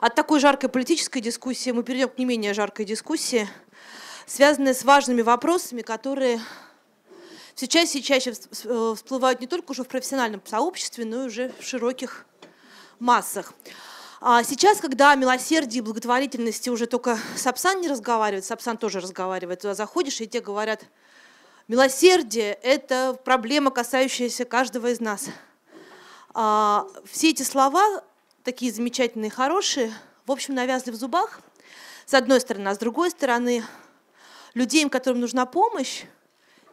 от такой жаркой политической дискуссии мы перейдем к не менее жаркой дискуссии, связанной с важными вопросами, которые чаще и чаще э, всплывают не только уже в профессиональном сообществе, но и уже в широких массах. А сейчас, когда о милосердии и благотворительности уже только Сапсан не разговаривает, Сапсан тоже разговаривает, туда заходишь, и тебе говорят, милосердие – это проблема, касающаяся каждого из нас. А, все эти слова, такие замечательные, хорошие, в общем, навязли в зубах, с одной стороны, а с другой стороны, людей, которым нужна помощь,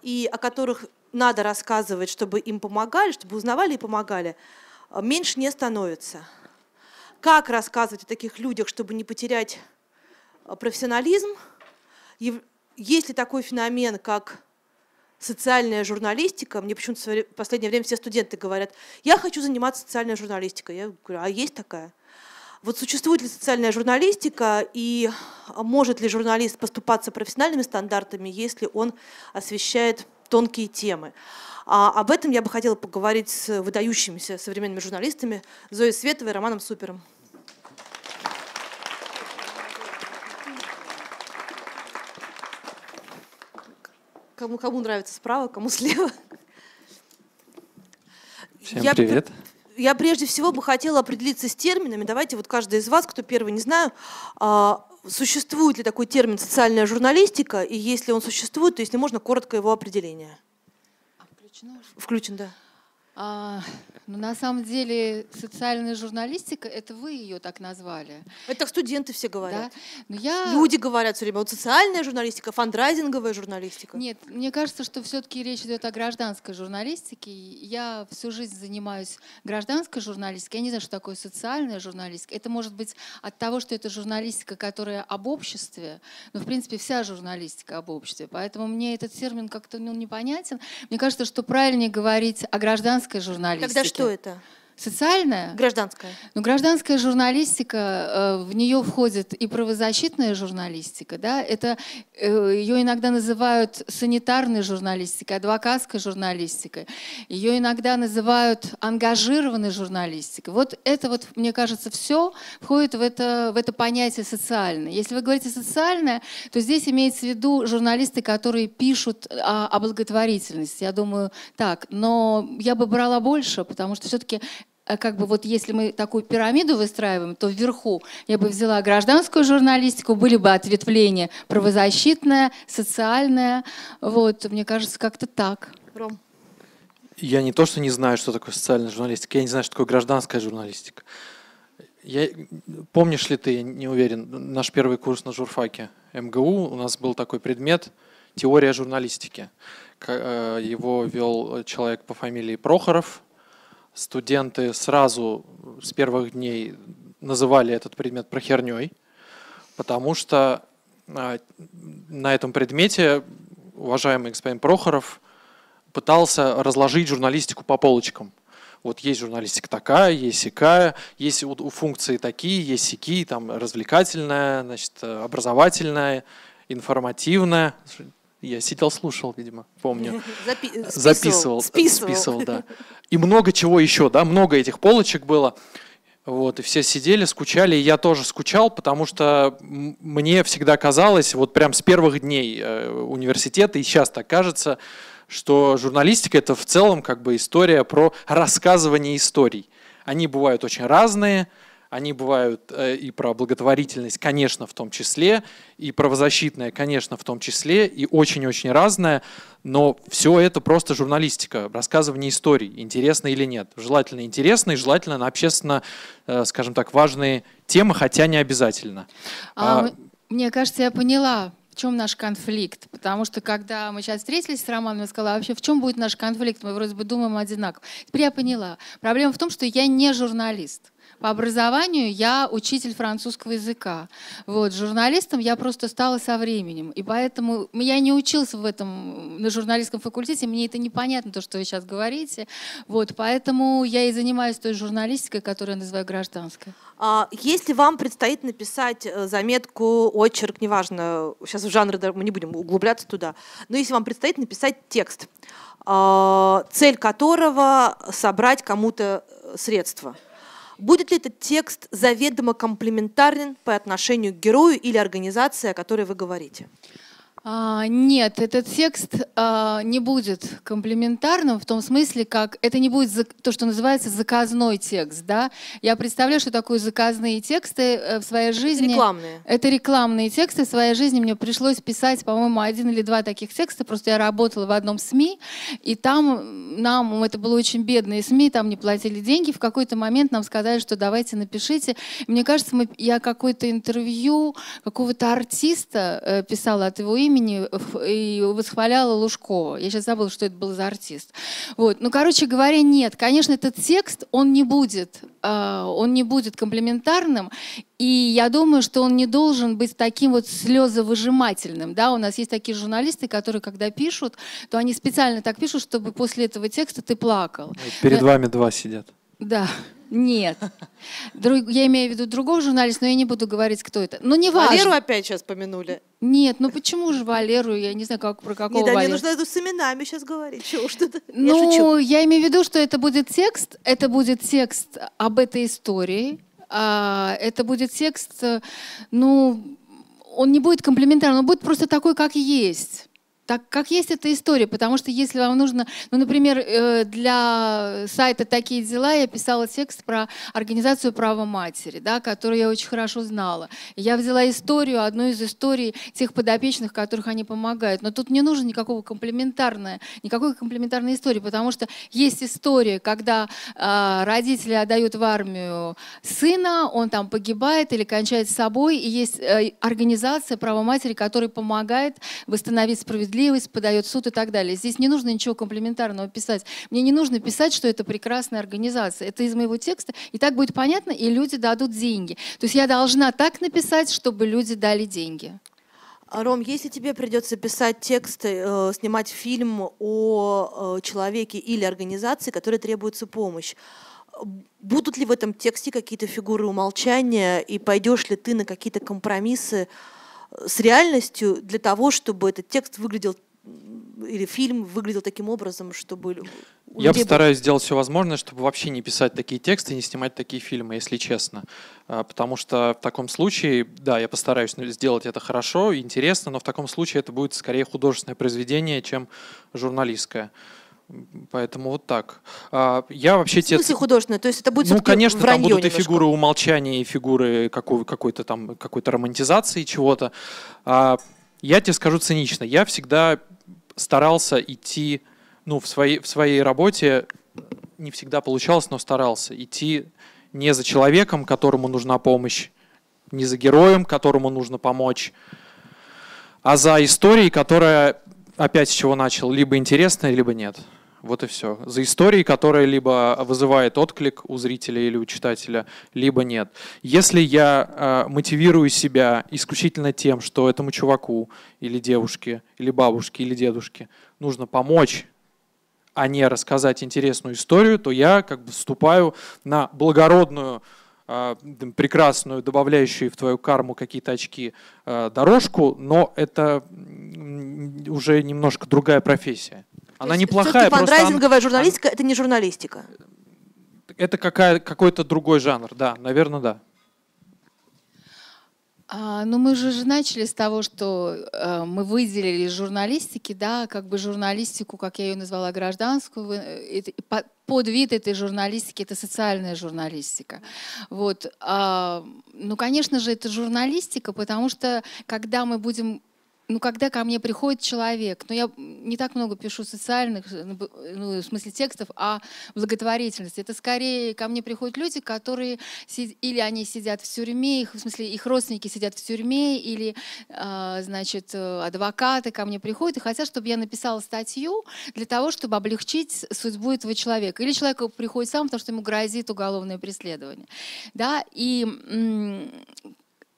и о которых надо рассказывать, чтобы им помогали, чтобы узнавали и помогали, а, меньше не становится. Как рассказывать о таких людях, чтобы не потерять а, профессионализм? Есть ли такой феномен, как социальная журналистика? Мне почему-то в последнее время все студенты говорят, я хочу заниматься социальной журналистикой. Я говорю, а есть такая? Вот существует ли социальная журналистика и может ли журналист поступаться профессиональными стандартами, если он освещает тонкие темы? А об этом я бы хотела поговорить с выдающимися современными журналистами Зоей Световой и Романом Супером. Кому, кому нравится справа, кому слева. Всем я привет я прежде всего бы хотела определиться с терминами. Давайте вот каждый из вас, кто первый, не знаю, а, существует ли такой термин социальная журналистика, и если он существует, то если можно, коротко его определение. Включено? Включен, да. А, ну, на самом деле, социальная журналистика, это вы ее так назвали. Это студенты все говорят. Да? Но я... Люди говорят все время, вот социальная журналистика, фандрайзинговая журналистика. Нет, мне кажется, что все-таки речь идет о гражданской журналистике. Я всю жизнь занимаюсь гражданской журналистикой. Я не знаю, что такое социальная журналистика. Это может быть от того, что это журналистика, которая об обществе, но, в принципе, вся журналистика об обществе. Поэтому мне этот термин как-то ну, непонятен. Мне кажется, что правильнее говорить о гражданской гражданской журналистики. Тогда что это? Социальная? Гражданская. Ну, гражданская журналистика, э, в нее входит и правозащитная журналистика, да, это э, ее иногда называют санитарной журналистикой, адвокатской журналистикой, ее иногда называют ангажированной журналистикой. Вот это вот, мне кажется, все входит в это, в это понятие социальное. Если вы говорите социальное, то здесь имеется в виду журналисты, которые пишут о, о благотворительности, я думаю, так, но я бы брала больше, потому что все-таки как бы вот если мы такую пирамиду выстраиваем, то вверху я бы взяла гражданскую журналистику, были бы ответвления правозащитная, социальная. Вот, мне кажется, как-то так. Ром. Я не то, что не знаю, что такое социальная журналистика, я не знаю, что такое гражданская журналистика. Я, помнишь ли ты, я не уверен, наш первый курс на журфаке МГУ, у нас был такой предмет «Теория журналистики». Э, его вел человек по фамилии Прохоров, студенты сразу с первых дней называли этот предмет прохерней, потому что а, на этом предмете уважаемый господин Прохоров пытался разложить журналистику по полочкам. Вот есть журналистика такая, есть сякая, есть функции такие, есть сякие, там развлекательная, значит, образовательная, информативная. Я сидел, слушал, видимо, помню. Запи записывал. Списывал. Списывал, да. И много чего еще, да, много этих полочек было. Вот, и все сидели, скучали, и я тоже скучал, потому что мне всегда казалось, вот прям с первых дней э, университета, и сейчас так кажется, что журналистика – это в целом как бы история про рассказывание историй. Они бывают очень разные, они бывают э, и про благотворительность, конечно, в том числе, и правозащитная, конечно, в том числе, и очень-очень разная, но все это просто журналистика, рассказывание историй, интересно или нет. Желательно интересно и желательно на общественно, э, скажем так, важные темы, хотя не обязательно. А, а, мне кажется, я поняла, в чем наш конфликт? Потому что когда мы сейчас встретились с Романом, я сказала, а вообще в чем будет наш конфликт? Мы вроде бы думаем одинаково. Теперь я поняла. Проблема в том, что я не журналист. По образованию я учитель французского языка. Вот, журналистом я просто стала со временем. И поэтому я не учился в этом на журналистском факультете, мне это непонятно, то, что вы сейчас говорите. Вот, поэтому я и занимаюсь той журналистикой, которую я называю гражданской. А если вам предстоит написать э, заметку, очерк, неважно, сейчас в жанры мы не будем углубляться туда, но если вам предстоит написать текст, а, цель которого собрать кому-то э, средства – Будет ли этот текст заведомо комплементарен по отношению к герою или организации, о которой вы говорите? А, нет, этот текст а, не будет комплементарным в том смысле, как это не будет за, то, что называется заказной текст. Да? Я представляю, что такое заказные тексты э, в своей жизни. Рекламные. Это рекламные тексты. В своей жизни мне пришлось писать, по-моему, один или два таких текста. Просто я работала в одном СМИ, и там нам, это было очень бедные СМИ, там не платили деньги. В какой-то момент нам сказали, что давайте напишите. Мне кажется, мы, я какое-то интервью какого-то артиста э, писала от его имени, имени и восхваляла Лужкова. Я сейчас забыла, что это был за артист. Вот. Ну, короче говоря, нет. Конечно, этот текст, он не будет, э, он не будет комплементарным, и я думаю, что он не должен быть таким вот слезовыжимательным. Да? У нас есть такие журналисты, которые, когда пишут, то они специально так пишут, чтобы после этого текста ты плакал. Перед Но... вами два сидят. Да. Нет. Друг, я имею в виду другого журналиста, но я не буду говорить, кто это. Но не важно. Валеру опять сейчас помянули. Нет, ну почему же Валеру? Я не знаю, как, про какого Нет, да, Валеру. мне нужно это с именами сейчас говорить. Чего что-то? Ну, я, я имею в виду, что это будет текст, это будет текст об этой истории, а, это будет текст, ну, он не будет комплементарным, он будет просто такой, как есть так как есть эта история, потому что если вам нужно, ну, например, э, для сайта «Такие дела» я писала текст про организацию права матери, да, которую я очень хорошо знала. Я взяла историю, одну из историй тех подопечных, которых они помогают. Но тут не нужно никакого комплементарной, никакой комплементарной истории, потому что есть история, когда э, родители отдают в армию сына, он там погибает или кончает с собой, и есть э, организация права матери, которая помогает восстановить справедливость справедливость, подает суд и так далее. Здесь не нужно ничего комплементарного писать. Мне не нужно писать, что это прекрасная организация. Это из моего текста, и так будет понятно, и люди дадут деньги. То есть я должна так написать, чтобы люди дали деньги. Ром, если тебе придется писать тексты, э, снимать фильм о э, человеке или организации, которой требуется помощь, будут ли в этом тексте какие-то фигуры умолчания, и пойдешь ли ты на какие-то компромиссы с реальностью для того, чтобы этот текст выглядел или фильм выглядел таким образом, чтобы... Я постараюсь сделать все возможное, чтобы вообще не писать такие тексты, не снимать такие фильмы, если честно. А, потому что в таком случае, да, я постараюсь сделать это хорошо, интересно, но в таком случае это будет скорее художественное произведение, чем журналистское. Поэтому вот так. А, я вообще в смысле те... художественное? То есть это будет Ну, конечно, там будут немножко. и фигуры умолчания, и фигуры какой- какой-то там какой-то романтизации чего-то. А, я тебе скажу цинично. Я всегда старался идти, ну, в своей, в своей работе не всегда получалось, но старался идти не за человеком, которому нужна помощь, не за героем, которому нужно помочь, а за историей, которая опять с чего начал, либо интересная, либо нет. Вот и все. За историей, которая либо вызывает отклик у зрителя или у читателя, либо нет. Если я э, мотивирую себя исключительно тем, что этому чуваку или девушке, или бабушке, или дедушке нужно помочь, а не рассказать интересную историю, то я как бы вступаю на благородную а, прекрасную, добавляющую в твою карму какие-то очки а, дорожку, но это уже немножко другая профессия. Она неплохая. Фандрайзинговая журналистика – это не журналистика. Это какая, какой-то другой жанр, да, наверное, да. А, ну, мы же, же начали с того, что э, мы выделили из журналистики, да, как бы журналистику, как я ее назвала, гражданскую, э, это, под вид этой журналистики это социальная журналистика. Вот. А, ну, конечно же, это журналистика, потому что когда мы будем ну, когда ко мне приходит человек, ну, я не так много пишу социальных, ну, ну в смысле текстов, а благотворительности. Это скорее ко мне приходят люди, которые или они сидят в тюрьме, их, в смысле их родственники сидят в тюрьме, или, а, значит, адвокаты ко мне приходят и хотят, чтобы я написала статью для того, чтобы облегчить судьбу этого человека. Или человек приходит сам, потому что ему грозит уголовное преследование. Да? И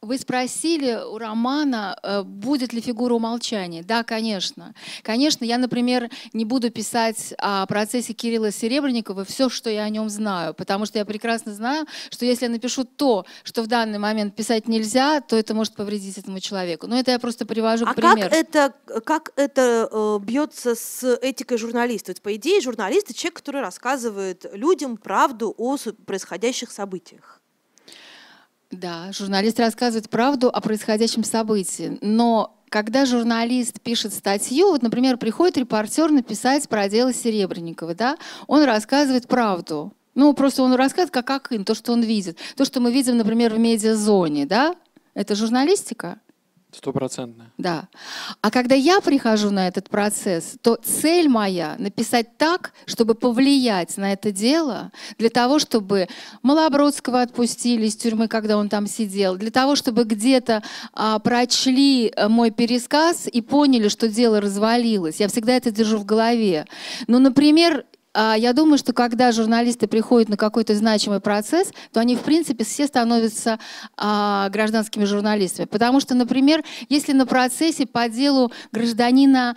Вы спросили у Романа, э, будет ли фигура умолчания. Да, конечно. Конечно, я, например, не буду писать о процессе Кирилла Серебренникова все, что я о нем знаю, потому что я прекрасно знаю, что если я напишу то, что в данный момент писать нельзя, то это может повредить этому человеку. Но это я просто привожу а к примеру. как это, как это э, бьется с этикой журналиста? Ведь, по идее, журналист — человек, который рассказывает людям правду о происходящих событиях. Да, журналист рассказывает правду о происходящем событии, но когда журналист пишет статью, вот, например, приходит репортер написать про дело Серебренникова, да, он рассказывает правду. Ну, просто он рассказывает как Акын, то, что он видит. То, что мы видим, например, в медиазоне, да, это журналистика. Стопроцентно. Да. А когда я прихожу на этот процесс, то цель моя — написать так, чтобы повлиять на это дело, для того, чтобы Малобродского отпустили из тюрьмы, когда он там сидел, для того, чтобы где-то а, прочли э, мой пересказ и поняли, что дело развалилось. Я всегда это держу в голове. Ну, например, я думаю, что когда журналисты приходят на какой-то значимый процесс, то они, в принципе, все становятся а, гражданскими журналистами. Потому что, например, если на процессе по делу гражданина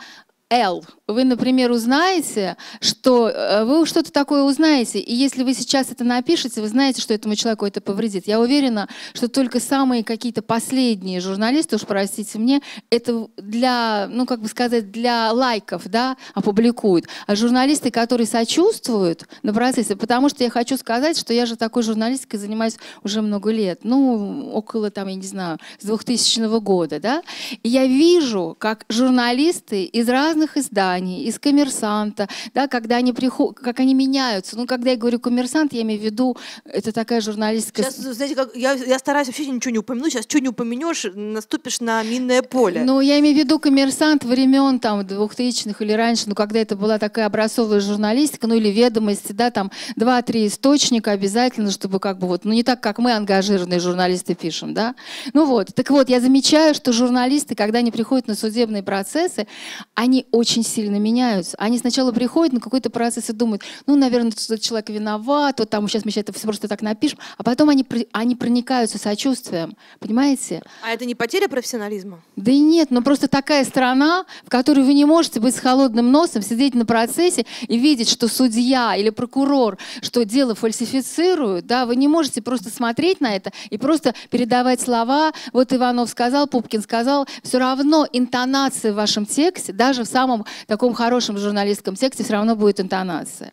Л. Вы, например, узнаете, что э, вы что-то такое узнаете, и если вы сейчас это напишете, вы знаете, что этому человеку это повредит. Я уверена, что только самые какие-то последние журналисты, уж простите мне, это для, ну как бы сказать, для лайков, да, опубликуют. А журналисты, которые сочувствуют на процессе, потому что я хочу сказать, что я же такой журналистикой занимаюсь уже много лет, ну около там, я не знаю, с 2000 года, да, и я вижу, как журналисты из разных разных изданий, из коммерсанта, да, когда они приходят, как они меняются. Ну, когда я говорю коммерсант, я имею в виду, это такая журналистская... Сейчас, знаете, как, я, я стараюсь вообще ничего не упомянуть, сейчас что не упомянешь, наступишь на минное поле. Ну, я имею в виду коммерсант времен там двухтысячных или раньше, ну, когда это была такая образцовая журналистика, ну, или ведомости, да, там два-три источника обязательно, чтобы как бы вот, ну, не так, как мы, ангажированные журналисты, пишем, да. Ну вот, так вот, я замечаю, что журналисты, когда они приходят на судебные процессы, они очень сильно меняются. Они сначала приходят на какой-то процесс и думают, ну, наверное, этот человек виноват, вот там сейчас мы сейчас это все просто так напишем, а потом они, они проникаются сочувствием, понимаете? А это не потеря профессионализма? Да и нет, но просто такая страна, в которой вы не можете быть с холодным носом, сидеть на процессе и видеть, что судья или прокурор, что дело фальсифицируют, да, вы не можете просто смотреть на это и просто передавать слова, вот Иванов сказал, Пупкин сказал, все равно интонация в вашем тексте, даже в самом самом таком хорошем журналистском тексте все равно будет интонация.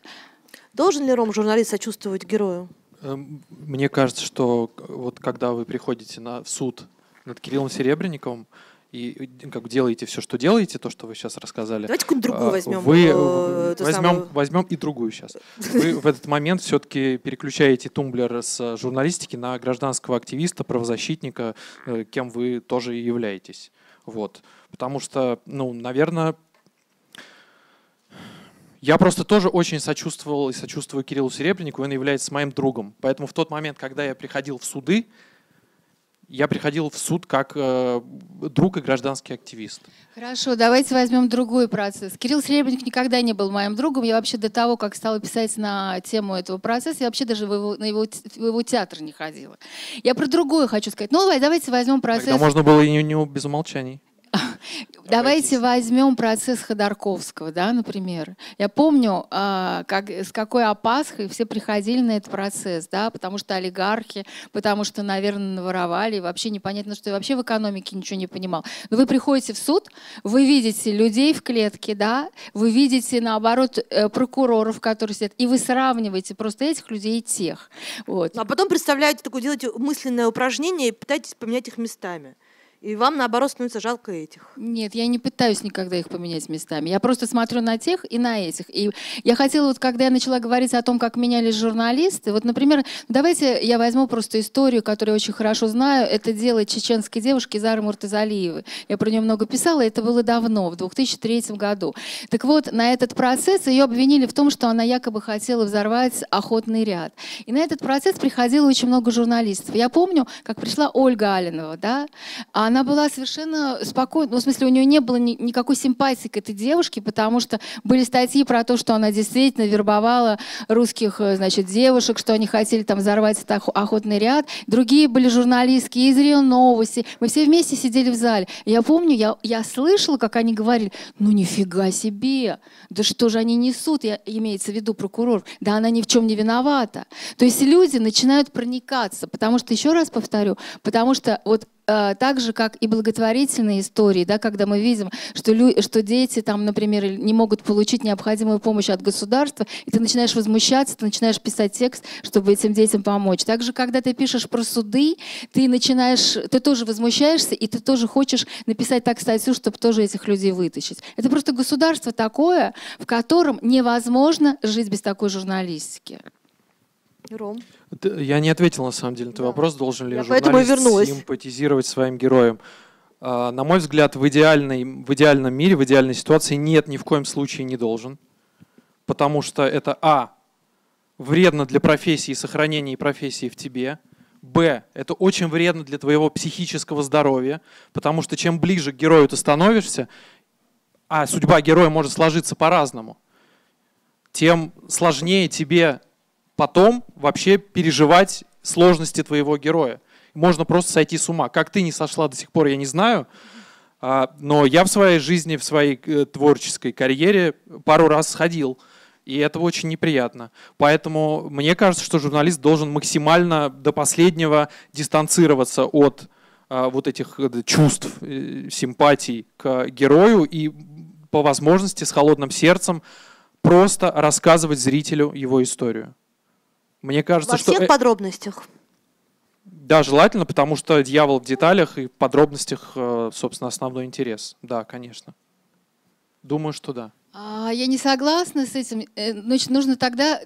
Должен ли Ром журналист сочувствовать герою? Эм, мне кажется, что вот когда вы приходите на, в суд над Кириллом Серебренниковым, и как делаете все, что делаете, то, что вы сейчас рассказали. Давайте какую-нибудь другую возьмем. Вы э, возьмем, самую... возьмем и другую сейчас. Вы в этот момент все-таки переключаете тумблер с журналистики на гражданского активиста, правозащитника, э, кем вы тоже и являетесь. Вот. Потому что, ну, наверное, я просто тоже очень сочувствовал и сочувствую Кириллу Серебреннику, он является моим другом. Поэтому в тот момент, когда я приходил в суды, я приходил в суд как э, друг и гражданский активист. Хорошо, давайте возьмем другой процесс. Кирилл Серебренник никогда не был моим другом. Я вообще до того, как стала писать на тему этого процесса, я вообще даже в его, на его, в его театр не ходила. Я про другое хочу сказать. Ну, давайте возьмем процесс... Тогда можно было и не, не без умолчаний. Давайте возьмем процесс Ходорковского, да, например. Я помню, а, как, с какой опаской все приходили на этот процесс, да, потому что олигархи, потому что, наверное, наворовали, вообще непонятно, что я вообще в экономике ничего не понимал. Но вы приходите в суд, вы видите людей в клетке, да, вы видите, наоборот, э, прокуроров, которые сидят, и вы сравниваете просто этих людей и тех. Вот. А потом представляете, такое делаете мысленное упражнение и пытаетесь поменять их местами. И вам, наоборот, становится жалко этих. Нет, я не пытаюсь никогда их поменять местами. Я просто смотрю на тех и на этих. И я хотела, вот когда я начала говорить о том, как менялись журналисты, вот, например, давайте я возьму просто историю, которую я очень хорошо знаю. Это дело чеченской девушки Зары Муртазалиевой. Я про нее много писала, это было давно, в 2003 году. Так вот, на этот процесс ее обвинили в том, что она якобы хотела взорвать охотный ряд. И на этот процесс приходило очень много журналистов. Я помню, как пришла Ольга Алинова, да, Она была совершенно спокойна. Ну, в смысле, у нее не было ни, никакой симпатии к этой девушке, потому что были статьи про то, что она действительно вербовала русских, э, значит, девушек, что они хотели там взорвать этот охотный ряд. Другие были журналистки из РИО Новости. Мы все вместе сидели в зале. Я помню, я, я слышала, как они говорили, ну нифига себе, да что же они несут, я, имеется в виду прокурор, да она ни в чем не виновата. То есть люди начинают проникаться, потому что, еще раз повторю, потому что вот так же, как и благотворительные истории, да, когда мы видим, что, лю- что дети, там, например, не могут получить необходимую помощь от государства, и ты начинаешь возмущаться, ты начинаешь писать текст, чтобы этим детям помочь. Также, когда ты пишешь про суды, ты начинаешь, ты тоже возмущаешься, и ты тоже хочешь написать так статью, чтобы тоже этих людей вытащить. Это просто государство такое, в котором невозможно жить без такой журналистики. Ром. Я не ответил на самом деле на твой Да. вопрос, должен ли Я журналист симпатизировать своим героям. А, На мой взгляд, в, идеальной, в идеальном мире, в идеальной ситуации нет, ни в коем случае не должен. Потому что это А. Вредно для профессии сохранения профессии в тебе. Б. Это очень вредно для твоего психического здоровья. Потому что чем ближе к герою ты становишься, а судьба героя может сложиться по-разному, тем сложнее тебе потом вообще переживать сложности твоего героя. Можно просто сойти с ума. Как ты не сошла до сих пор, я не знаю. А, Но я в своей жизни, в своей э, творческой карьере пару раз сходил. И это очень неприятно. Поэтому мне кажется, что журналист должен максимально до последнего дистанцироваться от а, вот этих э, чувств, э, симпатий к герою и по возможности с холодным сердцем просто рассказывать зрителю его историю. Мне кажется, Во что всех э- подробностях. да, желательно, потому что дьявол в деталях и в подробностях, э, собственно, основной интерес. Да, конечно. Думаю, что да. А, Я не согласна с этим. Э, Значит, нужно тогда,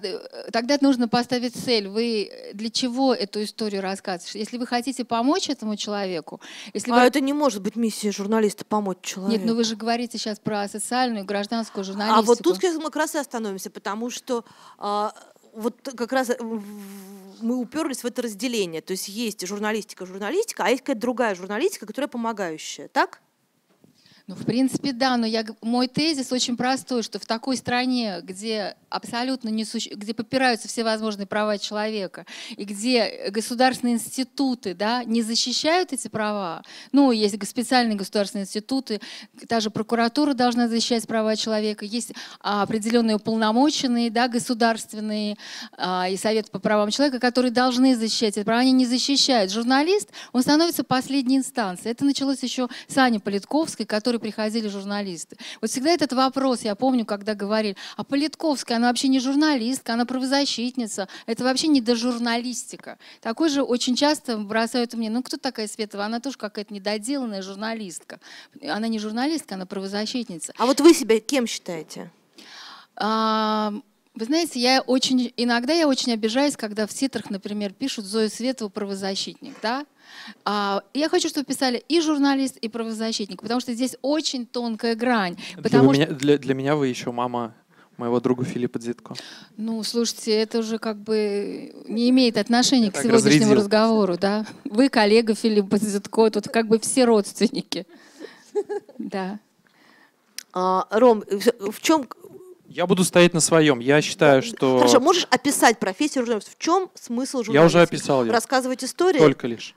тогда нужно поставить цель. Вы для чего эту историю рассказываете? Если вы хотите помочь этому человеку, если А вы... это не может быть миссия журналиста помочь человеку. Нет, ну вы же говорите сейчас про социальную, гражданскую журналистику. А вот тут как мы как раз и остановимся, потому что а, вот как раз э, мы уперлись в это разделение. То есть есть журналистика, журналистика, а есть какая-то другая журналистика, которая помогающая, так? Ну, в принципе, да, но я, мой тезис очень простой, что в такой стране, где абсолютно не суще- где попираются все возможные права человека, и где государственные институты да, не защищают эти права, ну, есть специальные государственные институты, та же прокуратура должна защищать права человека, есть а, определенные уполномоченные, да, государственные, а, и Совет по правам человека, которые должны защищать эти права, они не защищают. Журналист, он становится последней инстанцией. Это началось еще с Аней Политковской, к которой приходили журналисты. Вот всегда этот вопрос, я помню, когда говорили, а Политковская, она вообще не журналистка, она правозащитница, это вообще не дожурналистика. Такой же очень часто бросают мне, ну кто такая Светова, она тоже какая-то недоделанная журналистка. Она не журналистка, она правозащитница. А вот вы себя кем считаете? А, Вы знаете, я очень иногда я очень обижаюсь, когда в титрах, например, пишут Зою Светову правозащитник, да? А, я хочу, чтобы писали и журналист, и правозащитник, потому что здесь очень тонкая грань. Для, Потому что, меня, для, для меня вы еще мама моего друга Филиппа Дзитко. ну, слушайте, это уже как бы не имеет отношения Я к сегодняшнему разрядил. разговору, да? Вы коллега Филиппа Зитко, тут как бы все родственники. Да. А, Ром, в- чем... Я буду стоять на своем. Я считаю, что Хорошо, можешь описать профессию журналиста? В чем смысл журналиста? я уже описал ее. Рассказывать истории, Только лишь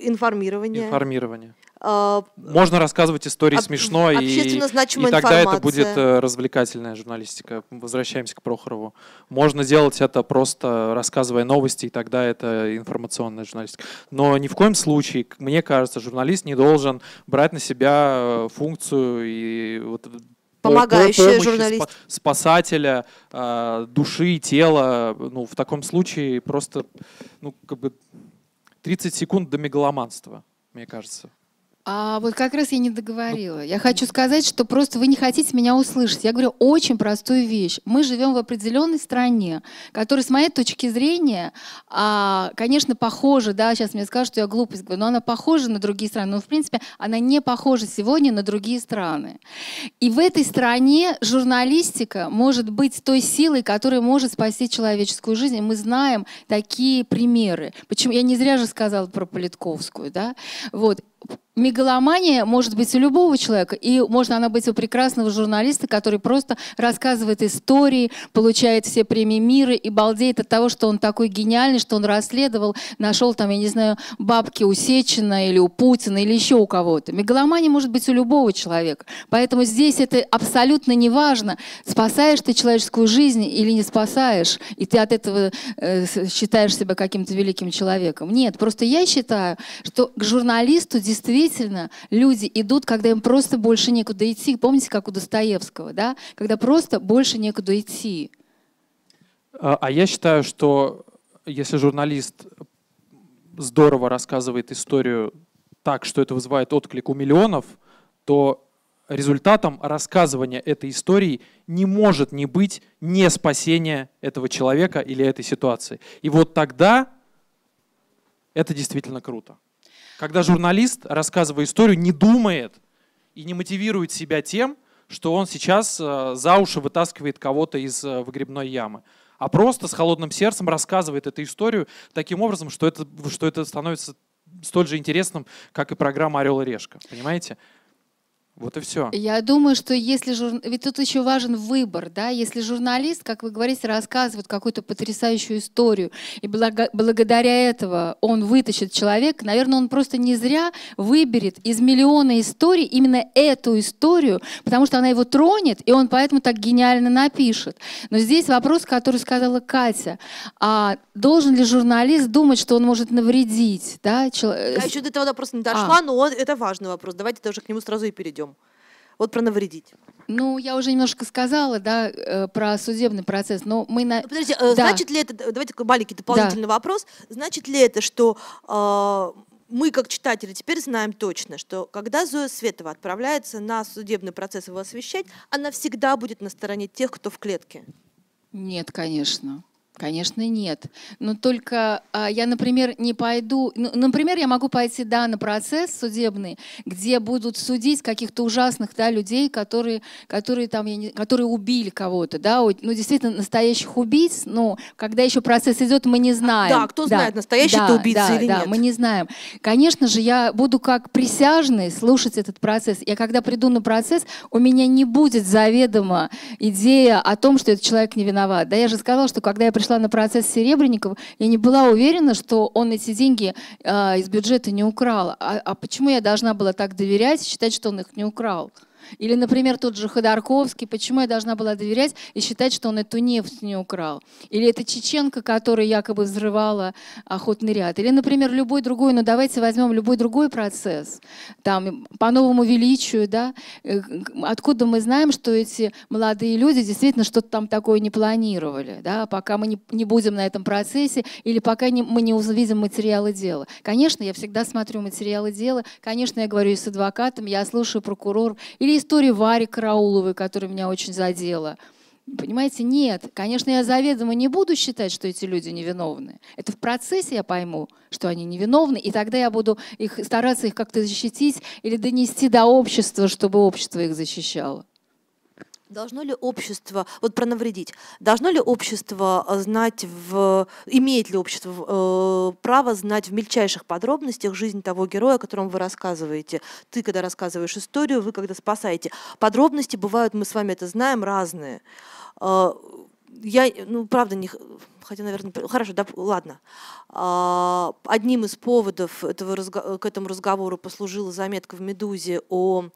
информирование. информирование. а, Можно рассказывать истории Об- смешно, и, и тогда это информация. будет э, развлекательная журналистика. Возвращаемся к Прохорову. Можно делать это просто рассказывая новости, и тогда это информационная журналистика. Но ни в коем случае, мне кажется, журналист не должен брать на себя э, функцию и вот по- Помогающая журналист. спа- спасателя э, души, тела. Ну, в таком случае просто ну, как бы 30 секунд до мегаломанства, мне кажется. А вот как раз я не договорила. Я хочу сказать, что просто вы не хотите меня услышать. Я говорю очень простую вещь. Мы живем в определенной стране, которая, с моей точки зрения, а, конечно, похожа, да, сейчас мне скажут, что я глупость говорю, но она похожа на другие страны. Но, в принципе, она не похожа сегодня на другие страны. И в этой стране журналистика может быть той силой, которая может спасти человеческую жизнь. И мы знаем такие примеры. Почему я не зря же сказала про Политковскую, да? Вот Мегаломания может быть у любого человека, и может она быть у прекрасного журналиста, который просто рассказывает истории, получает все премии мира и балдеет от того, что он такой гениальный, что он расследовал, нашел там, я не знаю, бабки у Сечина или у Путина или еще у кого-то. Мегаломания может быть у любого человека. Поэтому здесь это абсолютно не важно, спасаешь ты человеческую жизнь или не спасаешь, и ты от этого э, считаешь себя каким-то великим человеком. Нет, просто я считаю, что к журналисту действительно действительно люди идут, когда им просто больше некуда идти. Помните, как у Достоевского, да? Когда просто больше некуда идти. А, а я считаю, что если журналист здорово рассказывает историю так, что это вызывает отклик у миллионов, то результатом рассказывания этой истории не может не быть не спасения этого человека или этой ситуации. И вот тогда это действительно круто. Когда журналист, рассказывая историю, не думает и не мотивирует себя тем, что он сейчас э, за уши вытаскивает кого-то из э, выгребной ямы, а просто с холодным сердцем рассказывает эту историю таким образом, что это, что это становится столь же интересным, как и программа «Орел и решка». Понимаете? Вот и все. Я думаю, что если жур... ведь тут еще важен выбор, да, если журналист, как вы говорите, рассказывает какую-то потрясающую историю, и благо... благодаря этого он вытащит человека, наверное, он просто не зря выберет из миллиона историй именно эту историю, потому что она его тронет, и он поэтому так гениально напишет. Но здесь вопрос, который сказала Катя, а должен ли журналист думать, что он может навредить, да? Чел... Я еще до этого вопроса не дошла, а. но это важный вопрос. Давайте тоже к нему сразу и перейдем Вот про навредить. Ну, я уже немножко сказала, да, э, про судебный процесс, но мы на... Подождите, э, да. значит ли это, давайте маленький дополнительный да. вопрос, значит ли это, что э, мы, как читатели, теперь знаем точно, что когда Зоя Светова отправляется на судебный процесс его освещать, она всегда будет на стороне тех, кто в клетке? Нет, конечно. Конечно, нет. Но только а, я, например, не пойду... Ну, например, я могу пойти, да, на процесс судебный, где будут судить каких-то ужасных да, людей, которые, которые, там, я не, которые убили кого-то, да, ну, действительно, настоящих убийц, но когда еще процесс идет, мы не знаем. Да, кто да, знает, настоящий да, это убийца да, или да, нет. мы не знаем. Конечно же, я буду как присяжный слушать этот процесс. Я когда приду на процесс, у меня не будет заведомо идея о том, что этот человек не виноват. Да, я же сказала, что когда я пришла на процесс Серебренникова, я не была уверена, что он эти деньги э, из бюджета не украл. А, а почему я должна была так доверять и считать, что он их не украл? Или, например, тот же Ходорковский, почему я должна была доверять и считать, что он эту нефть не украл? Или это Чеченко, которая якобы взрывала охотный ряд? Или, например, любой другой, ну давайте возьмем любой другой процесс, там, по новому величию, да, э, откуда мы знаем, что эти молодые люди действительно что-то там такое не планировали, да, пока мы не, не будем на этом процессе или пока мы не увидим материалы дела. Конечно, я всегда смотрю материалы дела, конечно, я говорю с адвокатом, я слушаю прокурор или история Вари Карауловой, которая меня очень задела. Понимаете, нет. Конечно, я заведомо не буду считать, что эти люди невиновны. Это в процессе я пойму, что они невиновны, и тогда я буду их, стараться их как-то защитить или донести до общества, чтобы общество их защищало. Должно ли общество, вот про навредить, должно ли общество э, знать, в, имеет ли общество э, право знать в мельчайших подробностях жизнь того героя, о котором вы рассказываете? Ты, когда рассказываешь историю, вы, когда спасаете. Подробности бывают, мы с вами это знаем, разные. Э, я, ну, правда, не... Хотя, наверное, хорошо, да, ладно. Э, одним из поводов этого, к этому разговору послужила заметка в «Медузе» о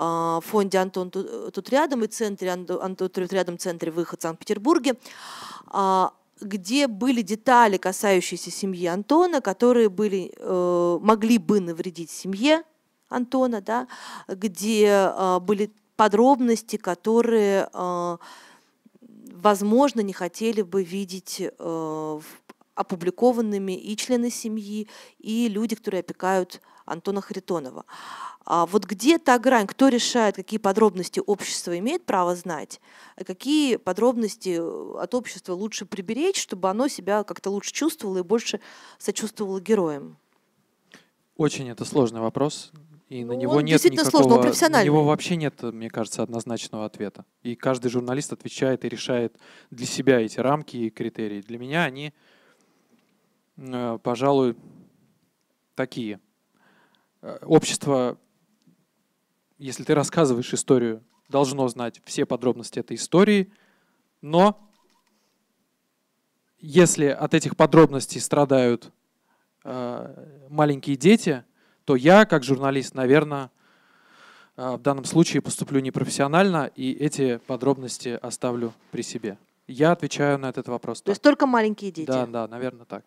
а, фонде «Антон тут рядом» и центре «Антон тут рядом» центре «Выход» в Санкт-Петербурге, а, где были детали, касающиеся семьи Антона, которые были, э, могли бы навредить семье Антона, да, где а, были подробности, которые, возможно, не хотели бы видеть э, опубликованными и члены семьи, и люди, которые опекают Антона Харитонова. А вот где та грань, кто решает, какие подробности общество имеет право знать, а какие подробности э, от общества лучше приберечь, чтобы оно себя как-то лучше чувствовало и больше сочувствовало героям? Очень это сложный вопрос. И на ну, него нет никакого, на него вообще нет, мне кажется, однозначного ответа. И каждый журналист отвечает и решает для себя эти рамки и критерии. Для меня они, э, пожалуй, такие. Э, общество, если ты рассказываешь историю, должно знать все подробности этой истории, но если от этих подробностей страдают э, маленькие дети, то я, как журналист, наверное, э, в данном случае поступлю непрофессионально и эти подробности оставлю при себе. Я отвечаю на этот вопрос. То так. есть только маленькие дети. Да, да, наверное, так.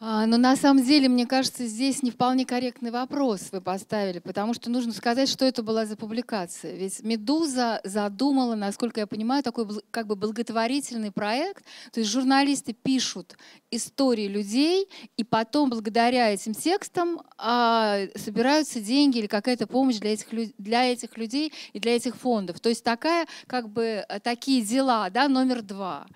А, Но на самом деле, мне кажется, здесь не вполне корректный вопрос вы поставили, потому что нужно сказать, что это была за публикация. Ведь «Медуза» задумала, насколько я понимаю, такой как бы благотворительный проект. То есть журналисты пишут истории людей, и потом благодаря этим текстам а, собираются деньги или какая-то помощь для этих, для этих людей и для этих фондов. То есть такая, как бы, такие дела, да, номер два.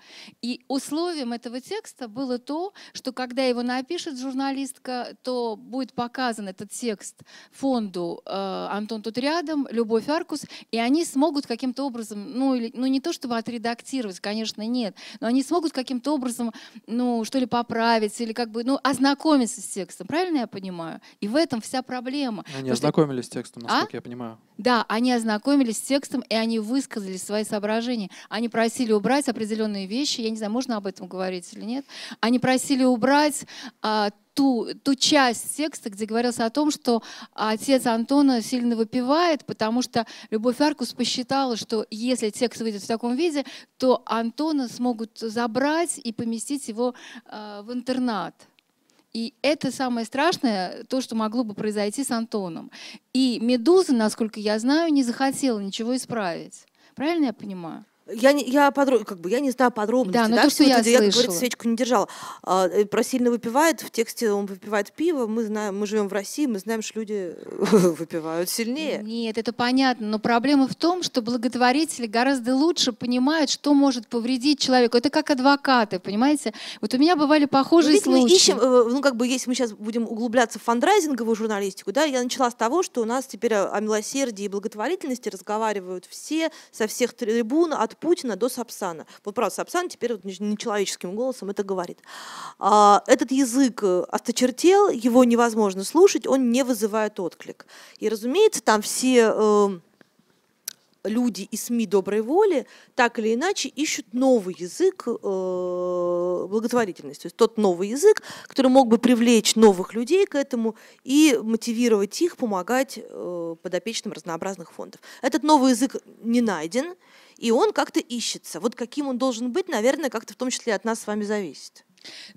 И условием этого текста было то, что когда его напишет журналистка, то будет показан этот текст фонду э, «Антон тут рядом», «Любовь Аркус», и они смогут каким-то образом, ну, или, ну не то чтобы отредактировать, конечно, нет, но они смогут каким-то образом, ну, что ли, поправить или как бы, ну, ознакомиться с текстом, правильно я понимаю? И в этом вся проблема. Они Потому что- ознакомились с текстом, А? насколько я понимаю. Да, они ознакомились с текстом, и они высказали свои соображения. Они просили убрать определенные вещи, я не знаю, можно об этом говорить или нет. Они просили убрать а, ту, ту часть текста, где говорилось о том, что отец Антона сильно выпивает, потому что Любовь Аркус посчитала, что если текст выйдет в таком виде, то Антона смогут забрать и поместить его а, в интернат. И это самое страшное, то, что могло бы произойти с Антоном. И «Медуза», насколько я знаю, не захотела ничего исправить. Правильно я понимаю? Я не, я подро- как бы я не знаю подробностей, Да, но то, что это- я я, как говорится, слышала. свечку не держала. А, э, про сильно выпивает в тексте он выпивает пиво. Мы знаем, мы живем в России, мы знаем, что люди выпивают сильнее. Нет, это понятно, но проблема в том, что благотворители гораздо лучше понимают, что может повредить человеку. Это как адвокаты, понимаете? Вот у меня бывали Ну, похожие мы случаи. ищем, э, ну как бы если мы сейчас будем углубляться в фандрайзинговую журналистику, да, я начала с того, что у нас теперь о милосердии и благотворительности разговаривают все со всех трибун, от Путина до Сапсана. Вот правда, Сапсан теперь вот не- нечеловеческим голосом это говорит. А, Этот язык э, осточертел, его невозможно слушать, он не вызывает отклик. И, разумеется, там все э, люди и СМИ доброй воли так или иначе ищут новый язык э, благотворительности. То есть тот новый язык, который мог бы привлечь новых людей к этому и мотивировать их помогать э, подопечным разнообразных фондов. Этот новый язык не найден, и он как-то ищется. Вот каким он должен быть, наверное, как-то в том числе от нас с вами зависит.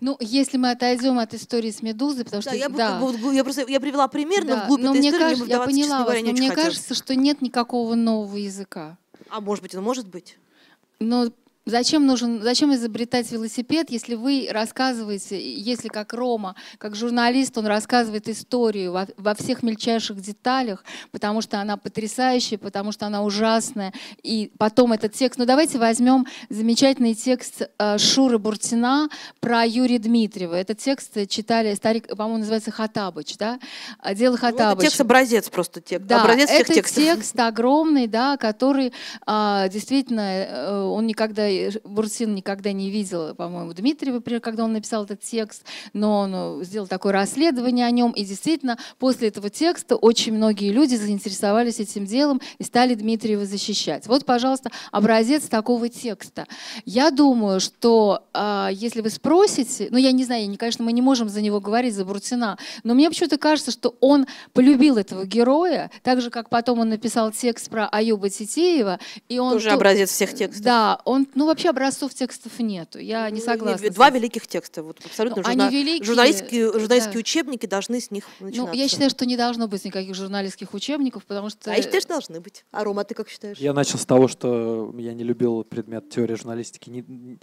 Ну, если мы отойдем от истории с «Медузой», потому Да, что... я, бы как бы я, просто, я привела пример, но да, вглубь но мне истории кажется, я поняла вас, говоря, не но мне хотелось. кажется, что нет никакого нового языка. А может быть, он может быть. Но зачем нужен, зачем изобретать велосипед, если вы рассказываете, если как Рома, как журналист, он рассказывает историю во, во всех мельчайших деталях, потому что она потрясающая, потому что она ужасная, и потом этот текст. Ну давайте возьмем замечательный текст э, Шуры Буртина про Юрия Дмитриева. Этот текст читали старик, по-моему, называется Хатабыч, да? А, Дело Ну, это Хатабыч. текст-образец просто. Текст, Да, образец всех это текстов. текст огромный, да, который а, действительно, э, он никогда, э, Бурсин никогда не видел, по-моему, Дмитриева, когда он написал этот текст, но он э, сделал такое расследование о нем, и действительно после этого текста очень многие люди заинтересовались этим делом и стали Дмитриева защищать. Вот, пожалуйста, образец такого текста. Я думаю, что а, если вы спросите, ну я не знаю, я не- конечно, мы не можем за него говорить, за Буртина, но мне почему-то кажется, что он полюбил этого героя, так же, как потом он написал текст про Аюба Титеева, и он Тоже ту- образец всех текстов. Да, он, ну вообще образцов текстов нету, я не Ну, согласна. Два великих текста. Вот абсолютно Ну, они журна- великие, журналистские, да. журналистские учебники должны с них начинаться. Ну, я считаю, что не должно быть никаких журналистских учебников, потому что... А я считаю, что должны быть. А Рома, ты как считаешь? Я начал с того, что я не любил предмет теории журналистики. Не-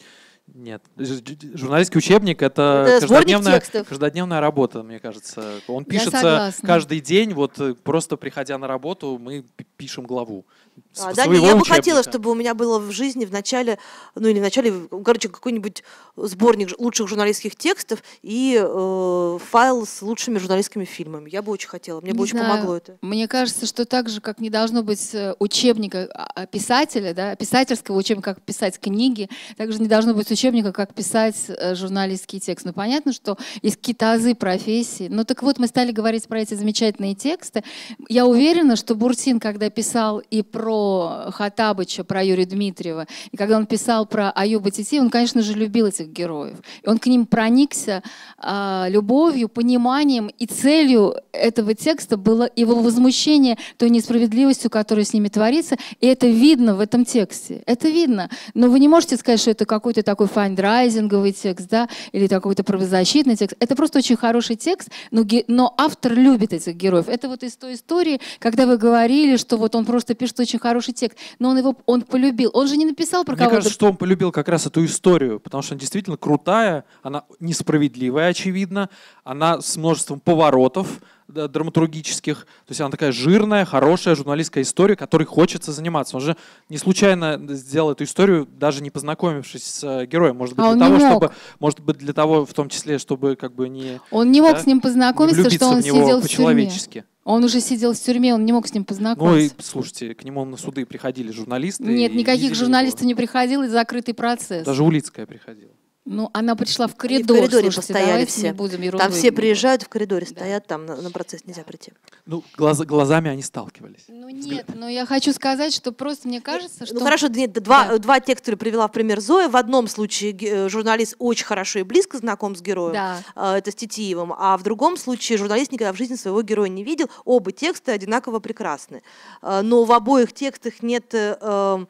нет. Журналистский учебник — это, Это каждодневная, каждодневная работа, мне кажется. Он пишется каждый день. Вот э, просто приходя на работу, мы пи- пишем главу. с А, да, я бы хотела, учебника. чтобы у меня было в жизни в начале, ну или в начале, короче, какой-нибудь сборник лучших журналистских текстов и э, файл с лучшими журналистскими фильмами. Я бы очень хотела, мне бы Не очень знаю. помогло это. Мне кажется, что так же, как не должно быть э, учебника а, а, писателя, да, писательского учебника, как писать книги, также не должно быть учебника, как писать э, журналистский текст. Ну, понятно, что есть какие-то азы профессии. Ну, так вот, мы стали говорить про эти замечательные тексты. Я уверена, что Буртин, когда писал и про Хатабыча, про Юрия Дмитриева, и когда он писал про Аюба Тити, он, конечно же, любил этих героев. И он к ним проникся а, любовью, пониманием, и целью этого текста было его возмущение той несправедливостью, которая с ними творится, и это видно в этом тексте. Это видно. Но вы не можете сказать, что это какой-то такой фандрайзинговый текст, да, или какой-то правозащитный текст. Это просто очень хороший текст, но, но автор любит этих героев. Это вот из той истории, когда вы говорили, что вот он просто пишет очень хороший текст, но он его он полюбил. Он же не написал про Мне кого-то. кажется, что он полюбил как раз эту историю, потому что она действительно крутая, она несправедливая, очевидно, она с множеством поворотов, драматургических. То есть она такая жирная, хорошая журналистская история, которой хочется заниматься. Он же не случайно сделал эту историю, даже не познакомившись с э, героем. Может быть, А для того, чтобы, может быть, для того, в том числе, чтобы как бы не, Он не мог да, с ним познакомиться, что он в него сидел в тюрьме. по-человечески. Он уже сидел в тюрьме, он не мог с ним Ну и, познакомиться. слушайте, к нему на суды приходили журналисты. Нет, никаких журналистов его. не приходило, и закрытый процесс. Даже Улицкая приходила. Ну, она пришла в коридор. в коридоре слушайте, постояли все. не будем Там все приезжают в коридоре, Да. стоят, там на, на процесс нельзя прийти. Ну, глаз- глазами они сталкивались. Ну нет, но я хочу сказать, что просто мне кажется, что... Ну хорошо, нет, два, Да. два текста я привела в пример Зоя. В одном случае э, журналист очень хорошо и близко знаком с героем, Да. а, это с Титиевым, а в другом случае журналист никогда в жизни своего героя не видел. Оба текста одинаково прекрасны. А, Но в обоих текстах нет э, э,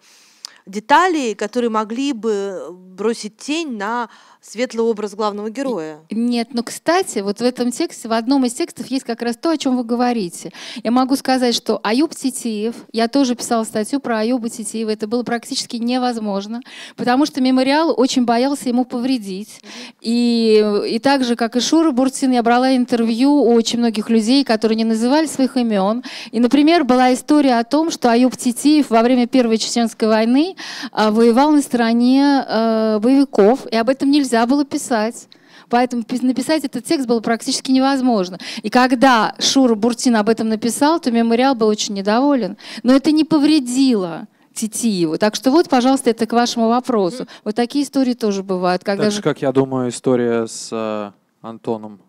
деталей, которые могли бы бросить тень на светлый образ главного героя. Нет, но, кстати, вот в этом тексте, в одном из текстов есть как раз то, о чем вы говорите. Я могу сказать, что Аюб Титиев, я тоже писала статью про Аюба Титиева, это было практически невозможно, потому что мемориал очень боялся ему повредить. И, и так же, как и Шура Буртин, я брала интервью у очень многих людей, которые не называли своих имен. И, например, была история о том, что Аюб Титиев во время Первой Чеченской войны а, воевал на стороне э, боевиков, и об этом нельзя было писать. Поэтому пис- написать этот текст было практически невозможно. И когда Шура Буртин об этом написал, то мемориал был очень недоволен. Но это не повредило Титиеву. Так что вот, пожалуйста, это к вашему вопросу. Вот такие истории тоже бывают. Когда Так же... же, как я думаю, история с э, Антоном,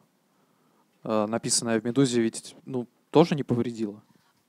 э, написанная в «Медузе», ведь ну, тоже не повредила.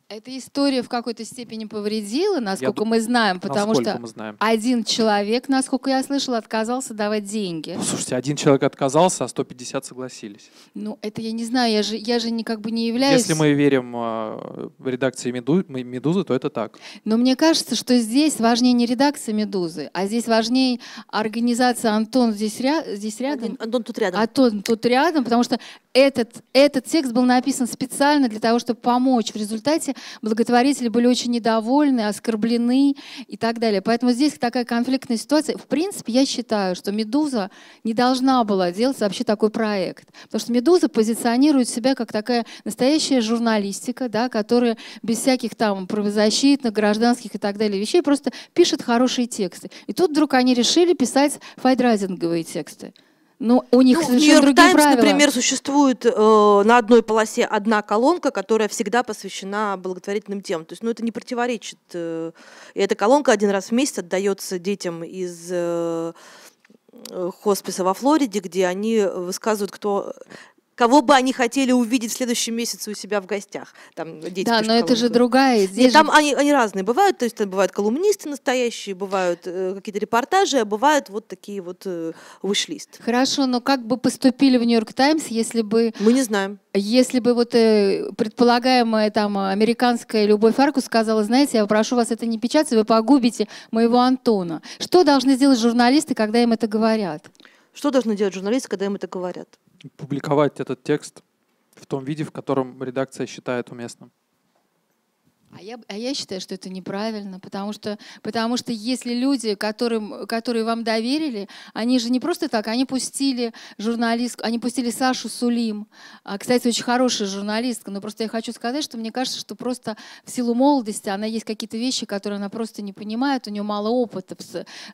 Эта история в какой-то степени повредила, насколько ду- мы знаем, потому что мы знаем. один человек, насколько я слышала, отказался давать деньги. Ну, Слушайте, один человек отказался, а 150 согласились. Ну, это я не знаю, я же, я же не, как бы не являюсь... Если мы верим э, в редакции «Меду- М- «Медузы», то это так. Но мне кажется, что здесь важнее не редакция «Медузы», а здесь важнее организация «Антон» здесь, ря... здесь рядом. Антон тут рядом. Антон тут рядом, потому что этот, этот текст был написан специально для того, чтобы помочь. В результате благотворители были очень недовольны, оскорблены и так далее. Поэтому здесь такая конфликтная ситуация. В принципе, я считаю, что «Медуза» не должна была делать вообще такой проект. Потому что «Медуза» позиционирует себя как такая настоящая журналистика, да, которая без всяких там правозащитных, гражданских и так далее вещей просто пишет хорошие тексты. И тут вдруг они решили писать файдрайзинговые тексты. Но у них Ну, совершенно Нью-Йорк другие Таймс, правила. например, существует э, на одной полосе одна колонка, которая всегда посвящена благотворительным темам. То есть, ну, это не противоречит. э, и эта колонка один раз в месяц отдается детям из э, э, хосписа во Флориде, где они высказывают, кто кого бы они хотели увидеть в следующем месяце у себя в гостях. Там дети да, пишут но это же другая. Здесь Нет, там же- они, они разные бывают, то есть там бывают колумнисты настоящие, бывают э, какие-то репортажи, а бывают вот такие вот э, виш-лист. Хорошо, но как бы поступили в Нью-Йорк Таймс, если бы, Мы не знаем. если бы вот э, предполагаемая там американская Любовь Аркус сказала, знаете, я прошу вас это не печатать, вы погубите моего Антона. Что должны сделать журналисты, когда им это говорят? Что должны делать журналисты, когда им это говорят? Публиковать этот текст в том виде, в котором редакция считает уместным. А я, а я считаю, что это неправильно, потому что, потому что если люди, которым, которые вам доверили, они же не просто так, они пустили журналист, они пустили Сашу Сулим. А, кстати, очень хорошая журналистка, но просто я хочу сказать, что мне кажется, что просто в силу молодости она есть какие-то вещи, которые она просто не понимает, у нее мало опыта.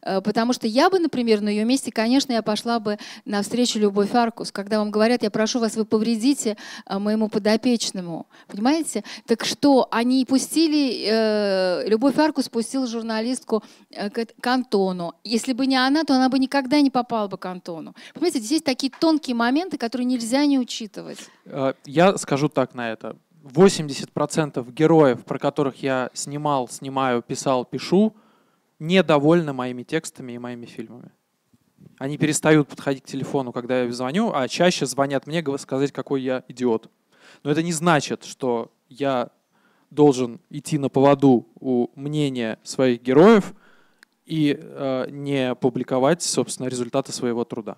Э, Потому что я бы, например, на ее месте, конечно, я пошла бы навстречу Любовь Аркус, когда вам говорят, я прошу вас, вы повредите а, моему подопечному. Понимаете? Так что, они пустили спустили, э, Любовь Арку спустила журналистку э, к, Антону. Если бы не она, то она бы никогда не попала бы к Антону. Понимаете, здесь есть такие тонкие моменты, которые нельзя не учитывать. Э, Я скажу так на это. 80% героев, про которых я снимал, снимаю, писал, пишу, недовольны моими текстами и моими фильмами. Они перестают подходить к телефону, когда я звоню, а чаще звонят мне сказать, какой я идиот. Но это не значит, что я должен идти на поводу у мнения своих героев и э, не публиковать, собственно, результаты своего труда.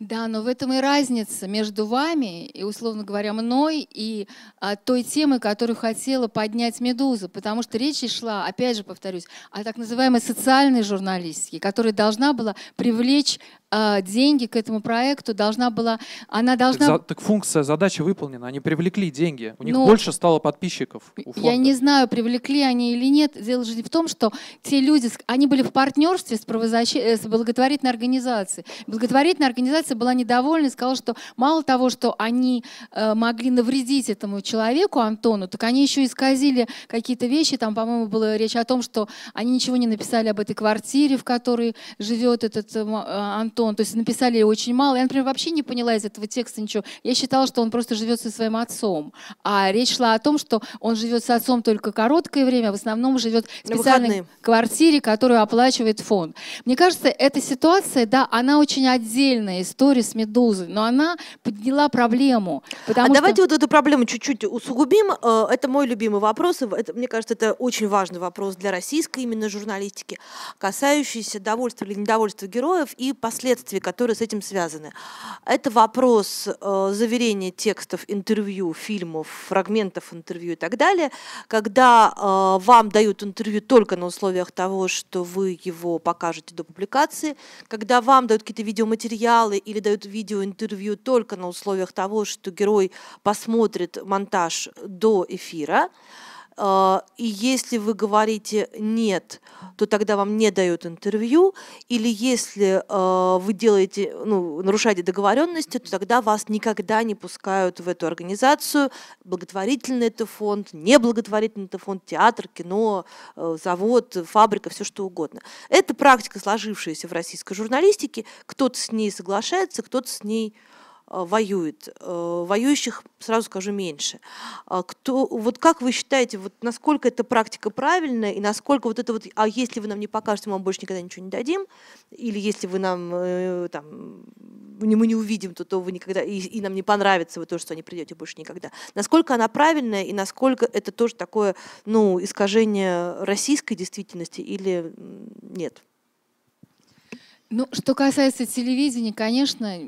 Да, но в этом и разница между вами и, условно говоря, мной и а, той темой, которую хотела поднять «Медуза», потому что речь шла, опять же повторюсь, о так называемой социальной журналистике, которая должна была привлечь а, деньги к этому проекту, должна была, она Так, должна... за- так функция, задача выполнена, они привлекли деньги, у них Ну, больше стало подписчиков. Я не знаю, привлекли они или нет. Дело же не в том, что те люди, они были в партнерстве с, правозащи- э, с благотворительной организацией. Благотворительная организация была недовольна и сказала, что мало того, что они э, могли навредить этому человеку, Антону, так они еще исказили какие-то вещи. Там, по-моему, была речь о том, что они ничего не написали об этой квартире, в которой живет этот э, э, Антон. То есть написали очень мало. Я, например, вообще не поняла из этого текста ничего. Я считала, что он просто живет со своим отцом. А речь шла о том, что он живет с отцом только короткое время, а в основном живет в специальной квартире, которую оплачивает фонд. Мне кажется, эта ситуация, да, она очень отдельная история с «Медузой», но она подняла проблему. А что... давайте вот эту проблему чуть-чуть усугубим. Э, Это мой любимый вопрос. и Это, мне кажется, это очень важный вопрос для российской именно журналистики, касающийся довольства или недовольства героев и последствий, которые с этим связаны. Это вопрос э, заверения текстов интервью, фильмов, фрагментов интервью и так далее, когда э, вам дают интервью только на условиях того, что вы его покажете до публикации, когда вам дают какие-то видеоматериалы или дают видеоинтервью только на условиях того, что герой посмотрит монтаж до эфира. Э, И если вы говорите нет, то тогда вам не дают интервью. Или если э, вы делаете, ну, нарушаете договоренности, то тогда вас никогда не пускают в эту организацию. Благотворительный это фонд, неблаготворительный это фонд, театр, кино, э, завод, фабрика, все что угодно. Это практика, сложившаяся в российской журналистике. Кто-то с ней соглашается, кто-то с ней воюет. Э, Воюющих, сразу скажу, меньше. А Кто, вот как вы считаете, вот насколько эта практика правильная, и насколько вот это вот, а если вы нам не покажете, мы вам больше никогда ничего не дадим, или если вы нам э, там, мы не увидим, то, то вы никогда, и, и нам не понравится вы то, что не придете больше никогда. Насколько она правильная, и насколько это тоже такое, ну, искажение российской действительности или нет? Ну, что касается телевидения, конечно,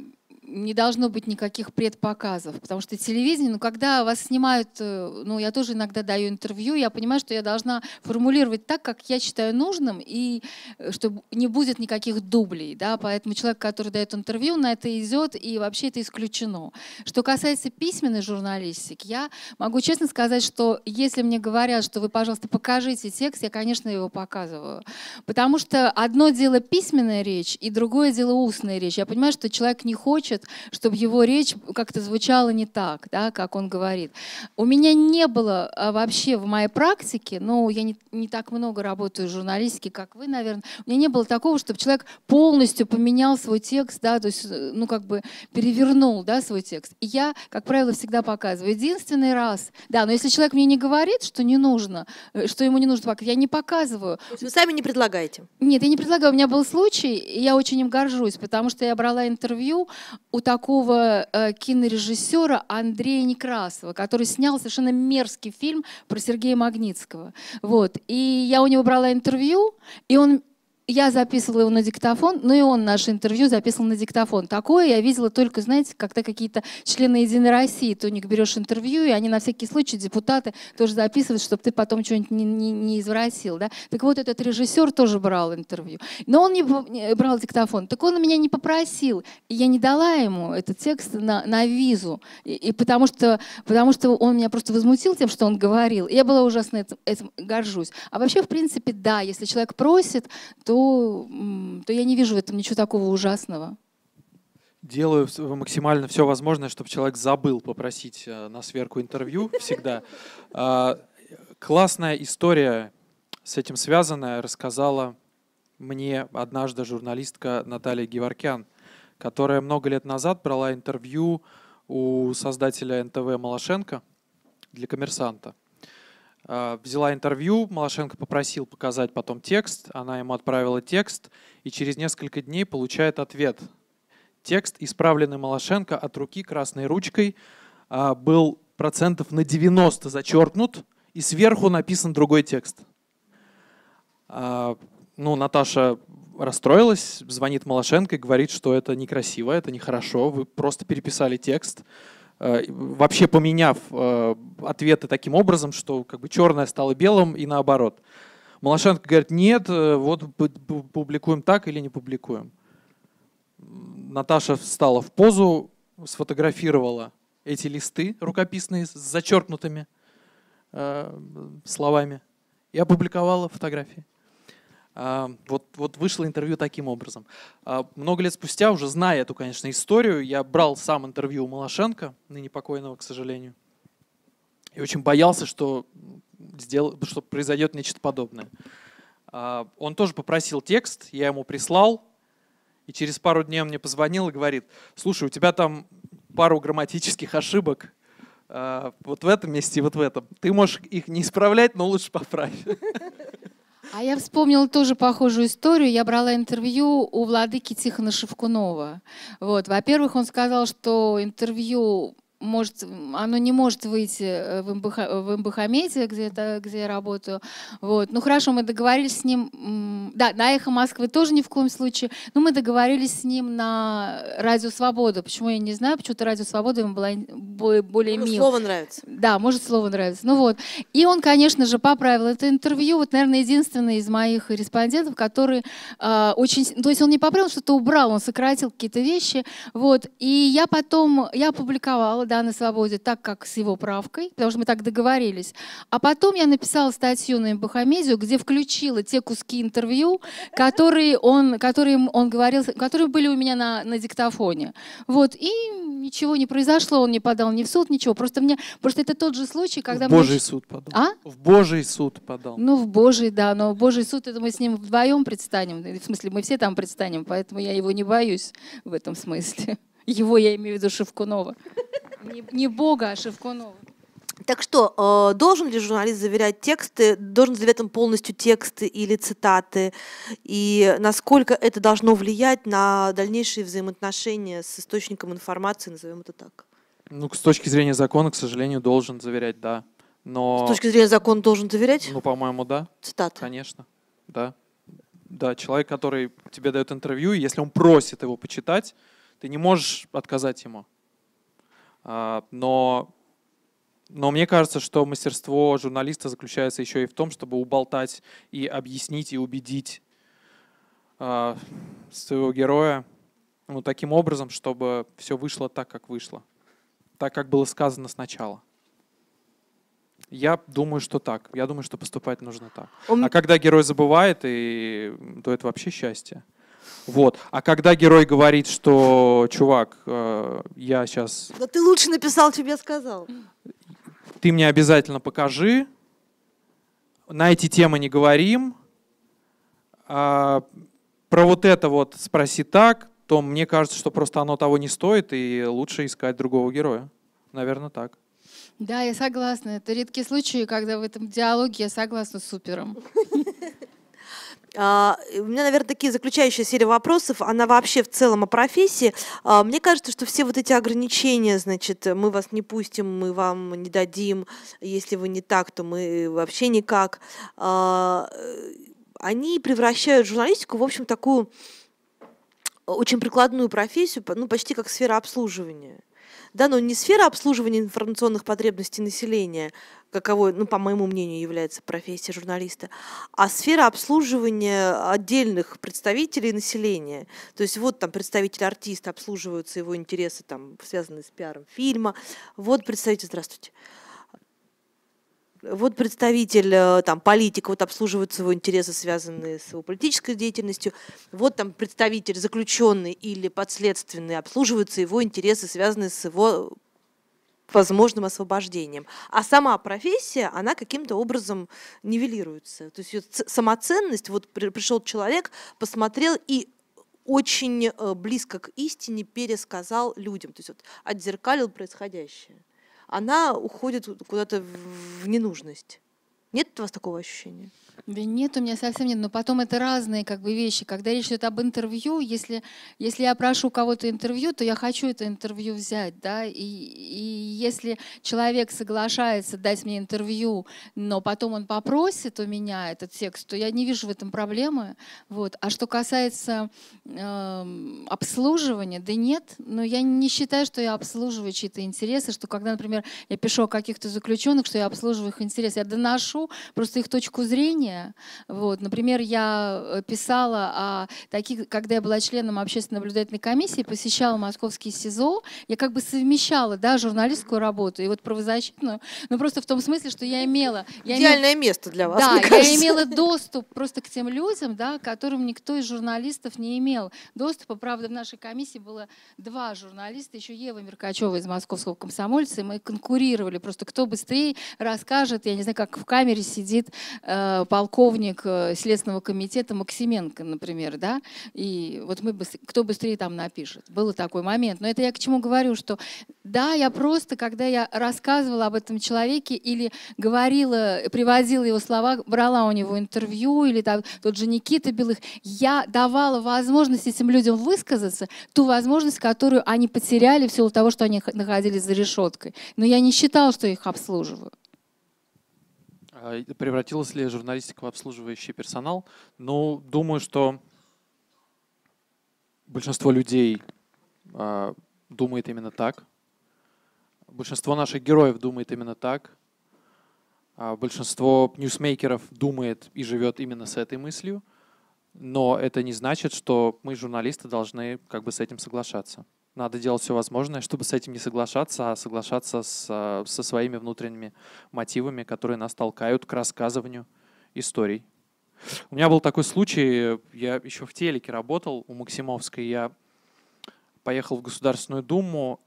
не должно быть никаких предпоказов, потому что телевидение, ну, когда вас снимают, э, ну, я тоже иногда даю интервью, я понимаю, что я должна формулировать так, как я считаю нужным, и э, чтобы не будет никаких дублей, да, поэтому человек, который дает интервью, на это идет, и вообще это исключено. Что касается письменной журналистики, я могу честно сказать, что если мне говорят, что вы, пожалуйста, покажите текст, я, конечно, его показываю. Потому что одно дело письменная речь, и другое дело устная речь. Я понимаю, что человек не хочет, чтобы его речь как-то звучала не так, да, как он говорит. У меня не было а, вообще в моей практике, ну, я не, не так много работаю в журналистике, как вы, наверное, у меня не было такого, чтобы человек полностью поменял свой текст, да, то есть, э, ну, как бы перевернул, да, свой текст. И я, как правило, всегда показываю. Единственный раз, да, но если человек мне не говорит, что не нужно, э, что ему не нужно показывать, я не показываю. То есть вы сами не предлагаете? Нет, я не предлагаю. У меня был случай, и я очень им горжусь, потому что я брала интервью у такого э, кинорежиссера Андрея Некрасова, который снял совершенно мерзкий фильм про Сергея Магнитского. Вот. И я у него брала интервью, и он я записывала его на диктофон, но и он наше интервью записывал на диктофон. Такое я видела только, знаете, когда какие-то члены Единой России, ты у них берешь интервью, и они на всякий случай, депутаты, тоже записывают, чтобы ты потом что-нибудь не, не, не извратил. Да? Так вот, этот режиссер тоже брал интервью. Но он не не брал диктофон. Так он меня не попросил. И я не дала ему этот текст на, на визу. И, и потому, что, потому что он меня просто возмутил тем, что он говорил. И я была ужасно этим, этим горжусь. А вообще, в принципе, да, если человек просит, то, м, то я не вижу в этом ничего такого ужасного. Делаю максимально все возможное, чтобы человек забыл попросить э, на сверку интервью всегда. А, классная история с этим связанная рассказала мне однажды журналистка Наталья Геворкян, которая много лет назад брала интервью у создателя НТВ Малашенко для коммерсанта. А, взяла интервью, Малашенко попросил показать потом текст, она ему отправила текст, и через несколько дней получает ответ. Текст, исправленный Малашенко от руки красной ручкой, а, был процентов на 90 зачеркнут, и сверху написан другой текст. А, ну, Наташа расстроилась, звонит Малашенко и говорит, что это некрасиво, это нехорошо, вы просто переписали текст, вообще поменяв э, ответы таким образом, что как бы черное стало белым и наоборот. Малашенко говорит, нет, э, вот публикуем так или не публикуем. Наташа встала в позу, сфотографировала эти листы рукописные с зачеркнутыми э, словами и опубликовала фотографии. А, вот, вот вышло интервью таким образом. А, много лет спустя, уже зная эту, конечно, историю, я брал сам интервью у Малашенко, ныне покойного, к сожалению, и очень боялся, что, сделал, что произойдет нечто подобное. А, он тоже попросил текст, я ему прислал, и через пару дней он мне позвонил и говорит, слушай, у тебя там пару грамматических ошибок, вот в этом месте и вот в этом. Ты можешь их не исправлять, но лучше поправь. А я вспомнила тоже похожую историю. Я брала интервью у владыки Тихона Шевкунова. Вот. Во-первых, он сказал, что интервью может, оно не может выйти э, в, МБХ, в МБХМеде, где, -то, где я работаю. Вот. Ну хорошо, мы договорились с ним, да, на «Эхо Москвы» тоже ни в коем случае, но мы договорились с ним на «Радио Свобода». Почему, я не знаю, почему-то «Радио Свобода» ему было более ну, слово нравится. Да, может, слово нравится. Ну вот. И он, конечно же, поправил это интервью. Вот, наверное, единственный из моих респондентов, который э, очень... То есть он не поправил, что-то убрал, он сократил какие-то вещи. Вот. И я потом, я опубликовала да, на свободе так, как с его правкой, потому что мы так договорились. А потом я написала статью на Бахамедию, где включила те куски интервью, которые он, которые он говорил, которые были у меня на, на диктофоне. Вот, и ничего не произошло, он не подал ни в суд, ничего. Просто мне, просто это тот же случай, когда... В Божий мне... суд подал. А? В Божий суд подал. Ну, в Божий, да, но в Божий суд, это мы с ним вдвоем предстанем. В смысле, мы все там предстанем, поэтому я его не боюсь в этом смысле. Его я имею в виду Шевкунова. Не, не Бога, а Шевкунова. Так что, э, должен ли журналист заверять тексты, должен заверять он полностью тексты или цитаты, и насколько это должно влиять на дальнейшие взаимоотношения с источником информации, назовем это так? Ну, с точки зрения закона, к сожалению, должен заверять, да. Но... С точки зрения закона должен заверять? Ну, по-моему, да. Цитаты? Конечно, да. Да, человек, который тебе дает интервью, если он просит его почитать, ты не можешь отказать ему. А, но, но мне кажется, что мастерство журналиста заключается еще и в том, чтобы уболтать и объяснить и убедить а, своего героя ну, таким образом, чтобы все вышло так, как вышло, так, как было сказано сначала. Я думаю, что так. Я думаю, что поступать нужно так. А когда герой забывает, и, то это вообще счастье. Вот. А когда герой говорит, что, чувак, э, я сейчас... Да ты лучше написал, тебе сказал. Ты мне обязательно покажи. На эти темы не говорим. А, про вот это вот спроси так, то мне кажется, что просто оно того не стоит, и лучше искать другого героя. Наверное, так. Да, я согласна. Это редкие случаи, когда в этом диалоге я согласна с супером. А, у меня, наверное, такие заключающие серия вопросов, она вообще в целом о профессии. А, мне кажется, что все вот эти ограничения, значит, мы вас не пустим, мы вам не дадим, если вы не так, то мы вообще никак, а, они превращают журналистику, в общем, такую очень прикладную профессию, ну, почти как сфера обслуживания да, но не сфера обслуживания информационных потребностей населения, каковой, ну, по моему мнению, является профессия журналиста, а сфера обслуживания отдельных представителей населения. То есть вот там представитель артиста, обслуживаются его интересы, там, связанные с пиаром фильма, вот представитель, здравствуйте, вот представитель, э, там, политик, вот обслуживают его интересы, связанные с его политической деятельностью. Вот там представитель заключенный или подследственный, обслуживаются его интересы, связанные с его возможным освобождением. А сама профессия, она каким-то образом нивелируется. То есть вот самоценность, вот пришел человек, посмотрел и очень э, близко к истине пересказал людям, то есть вот отзеркалил происходящее. Она уходит куда-то в ненужность. Нет у вас такого ощущения? Да нет, у меня совсем нет. Но потом это разные как бы вещи. Когда речь идет об интервью, если, если я прошу кого-то интервью, то я хочу это интервью взять. Да? И, и если человек соглашается дать мне интервью, но потом он попросит у меня этот текст, то я не вижу в этом проблемы. Вот. А что касается э, обслуживания, да нет. Но я не считаю, что я обслуживаю чьи-то интересы, что когда, например, я пишу о каких-то заключенных, что я обслуживаю их интересы. Я доношу просто их точку зрения. Вот. Например, я э, писала о таких, когда я была членом общественной наблюдательной комиссии, посещала московский СИЗО, я как бы совмещала да, журналистскую работу и вот правозащитную, но просто в том смысле, что я имела... Я Идеальное имела, место для вас, Да, я имела доступ просто к тем людям, да, которым никто из журналистов не имел доступа. Правда, в нашей комиссии было два журналиста, еще Ева Меркачева из московского комсомольца, и мы конкурировали просто, кто быстрее расскажет, я не знаю, как в камере сидит э, полковник э, Следственного комитета Максименко, например, да, и вот мы быстрее, кто быстрее там напишет. Был такой момент. Но это я к чему говорю, что да, я просто, когда я рассказывала об этом человеке или говорила, приводила его слова, брала у него интервью, или там, тот же Никита Белых, я давала возможность этим людям высказаться, ту возможность, которую они потеряли в силу того, что они находились за решеткой. Но я не считала, что их обслуживаю. А, превратилась ли журналистика в обслуживающий персонал? Ну, думаю, что большинство людей э, думает именно так. Большинство наших героев думает именно так. А большинство ньюсмейкеров думает и живет именно с этой мыслью. Но это не значит, что мы, журналисты, должны как бы с этим соглашаться. Надо делать все возможное, чтобы с этим не соглашаться, а соглашаться с, э, со своими внутренними мотивами, которые нас толкают к рассказыванию историй. У меня был такой случай, я еще в телеке работал у Максимовской, я поехал в Государственную Думу.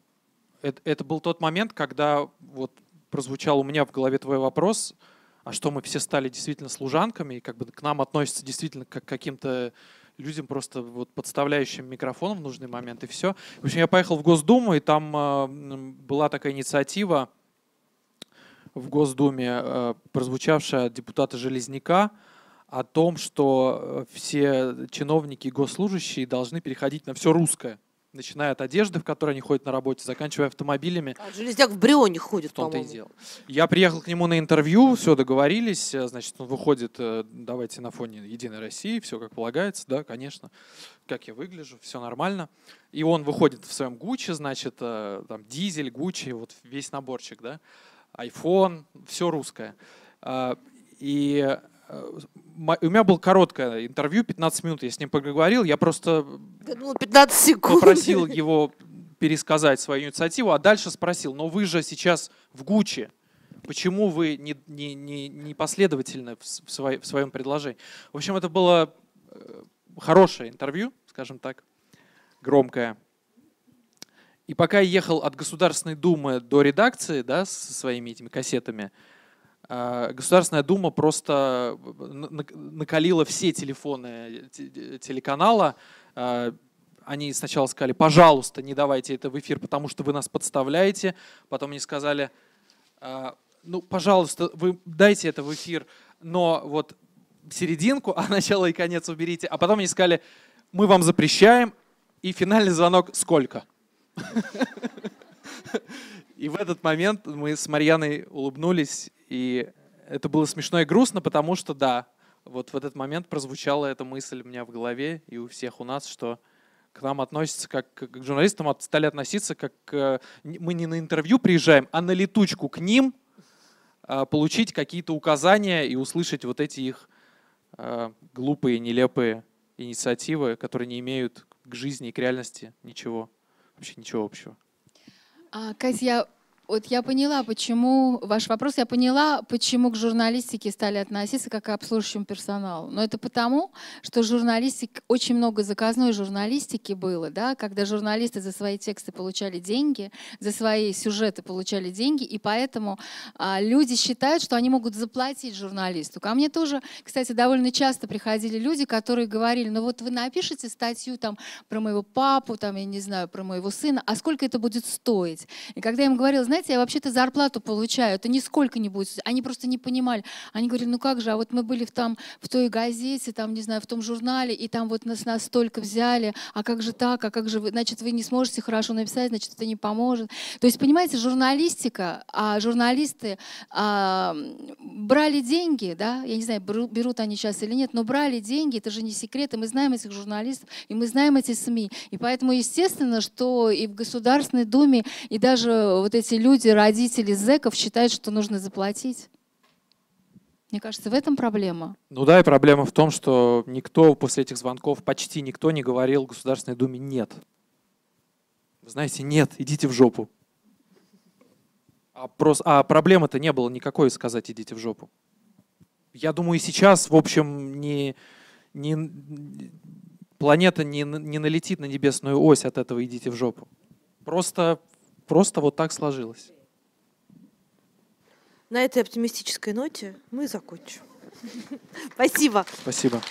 Это, это был тот момент, когда вот прозвучал у меня в голове твой вопрос, а что мы все стали действительно служанками, и как бы к нам относятся действительно как к каким-то людям просто вот подставляющим микрофон в нужный момент, и все. В общем, я поехал в Госдуму, и там э, была такая инициатива в Госдуме, э, прозвучавшая от депутата Железняка, о том, что э, все чиновники и госслужащие должны переходить на все русское начиная от одежды, в которой они ходят на работе, заканчивая автомобилями. А Железняк в Брионе ходит, в том-то и дело. Я приехал к нему на интервью, все, договорились, э, значит, он выходит, э, давайте на фоне Единой России, все как полагается, да, конечно, как я выгляжу, все нормально. И он выходит в своем Гуччи, значит, э, там, дизель, Гуччи, вот весь наборчик, да, iPhone, все русское. А, и у меня было короткое интервью, 15 минут я с ним поговорил, я просто ну, 15 секунд. попросил его пересказать свою инициативу, а дальше спросил, но вы же сейчас в Гуччи, почему вы не, не, не, не последовательны в, свой, в своем предложении? В общем, это было э, хорошее интервью, скажем так, громкое. И пока я ехал от Государственной Думы до редакции да, со своими этими кассетами, Государственная Дума просто накалила все телефоны телеканала. А, они сначала сказали, пожалуйста, не давайте это в эфир, потому что вы нас подставляете. Потом они сказали, а, ну, пожалуйста, вы дайте это в эфир, но вот серединку, а начало и конец уберите. А потом они сказали, мы вам запрещаем, и финальный звонок сколько? И в этот момент мы с Марьяной улыбнулись и это было смешно и грустно, потому что, да, вот в этот момент прозвучала эта мысль у меня в голове и у всех у нас, что к нам относятся как к журналистам, стали относиться как мы не на интервью приезжаем, а на летучку к ним, а, получить какие-то указания и услышать вот эти их а, глупые, нелепые инициативы, которые не имеют к жизни и к реальности ничего, вообще ничего общего. А, Катя, я Вот я поняла, почему, ваш вопрос, я поняла, почему к журналистике стали относиться как к обслуживающему персоналу. Но это потому, что журналистик, очень много заказной журналистики было, да, когда журналисты за свои тексты получали деньги, за свои сюжеты получали деньги, и поэтому а, люди считают, что они могут заплатить журналисту. Ко мне тоже, кстати, довольно часто приходили люди, которые говорили, ну вот вы напишите статью там про моего папу, там, я не знаю, про моего сына, а сколько это будет стоить? И когда я им говорила, знаете, знаете, я вообще-то зарплату получаю, это нисколько не будет. Они просто не понимали. Они говорили, ну как же, а вот мы были в, там, в той газете, там, не знаю, в том журнале, и там вот нас, нас столько взяли, а как же так, а как же вы, значит, вы не сможете хорошо написать, значит, это не поможет. То есть, понимаете, журналистика, а журналисты а, брали деньги, да, я не знаю, берут они сейчас или нет, но брали деньги, это же не секрет, и мы знаем этих журналистов, и мы знаем эти СМИ. И поэтому, естественно, что и в Государственной Думе, и даже вот эти люди, люди, родители зэков считают, что нужно заплатить. Мне кажется, в этом проблема. Ну да, и проблема в том, что никто после этих звонков, почти никто не говорил Государственной Думе «нет». Вы знаете, нет, идите в жопу. А, просто, а проблемы-то не было никакой сказать «идите в жопу». Я думаю, и сейчас, в общем, не, не, планета не, не налетит на небесную ось от этого «идите в жопу». Просто Просто вот так сложилось. На этой оптимистической ноте мы закончим. Спасибо. Спасибо.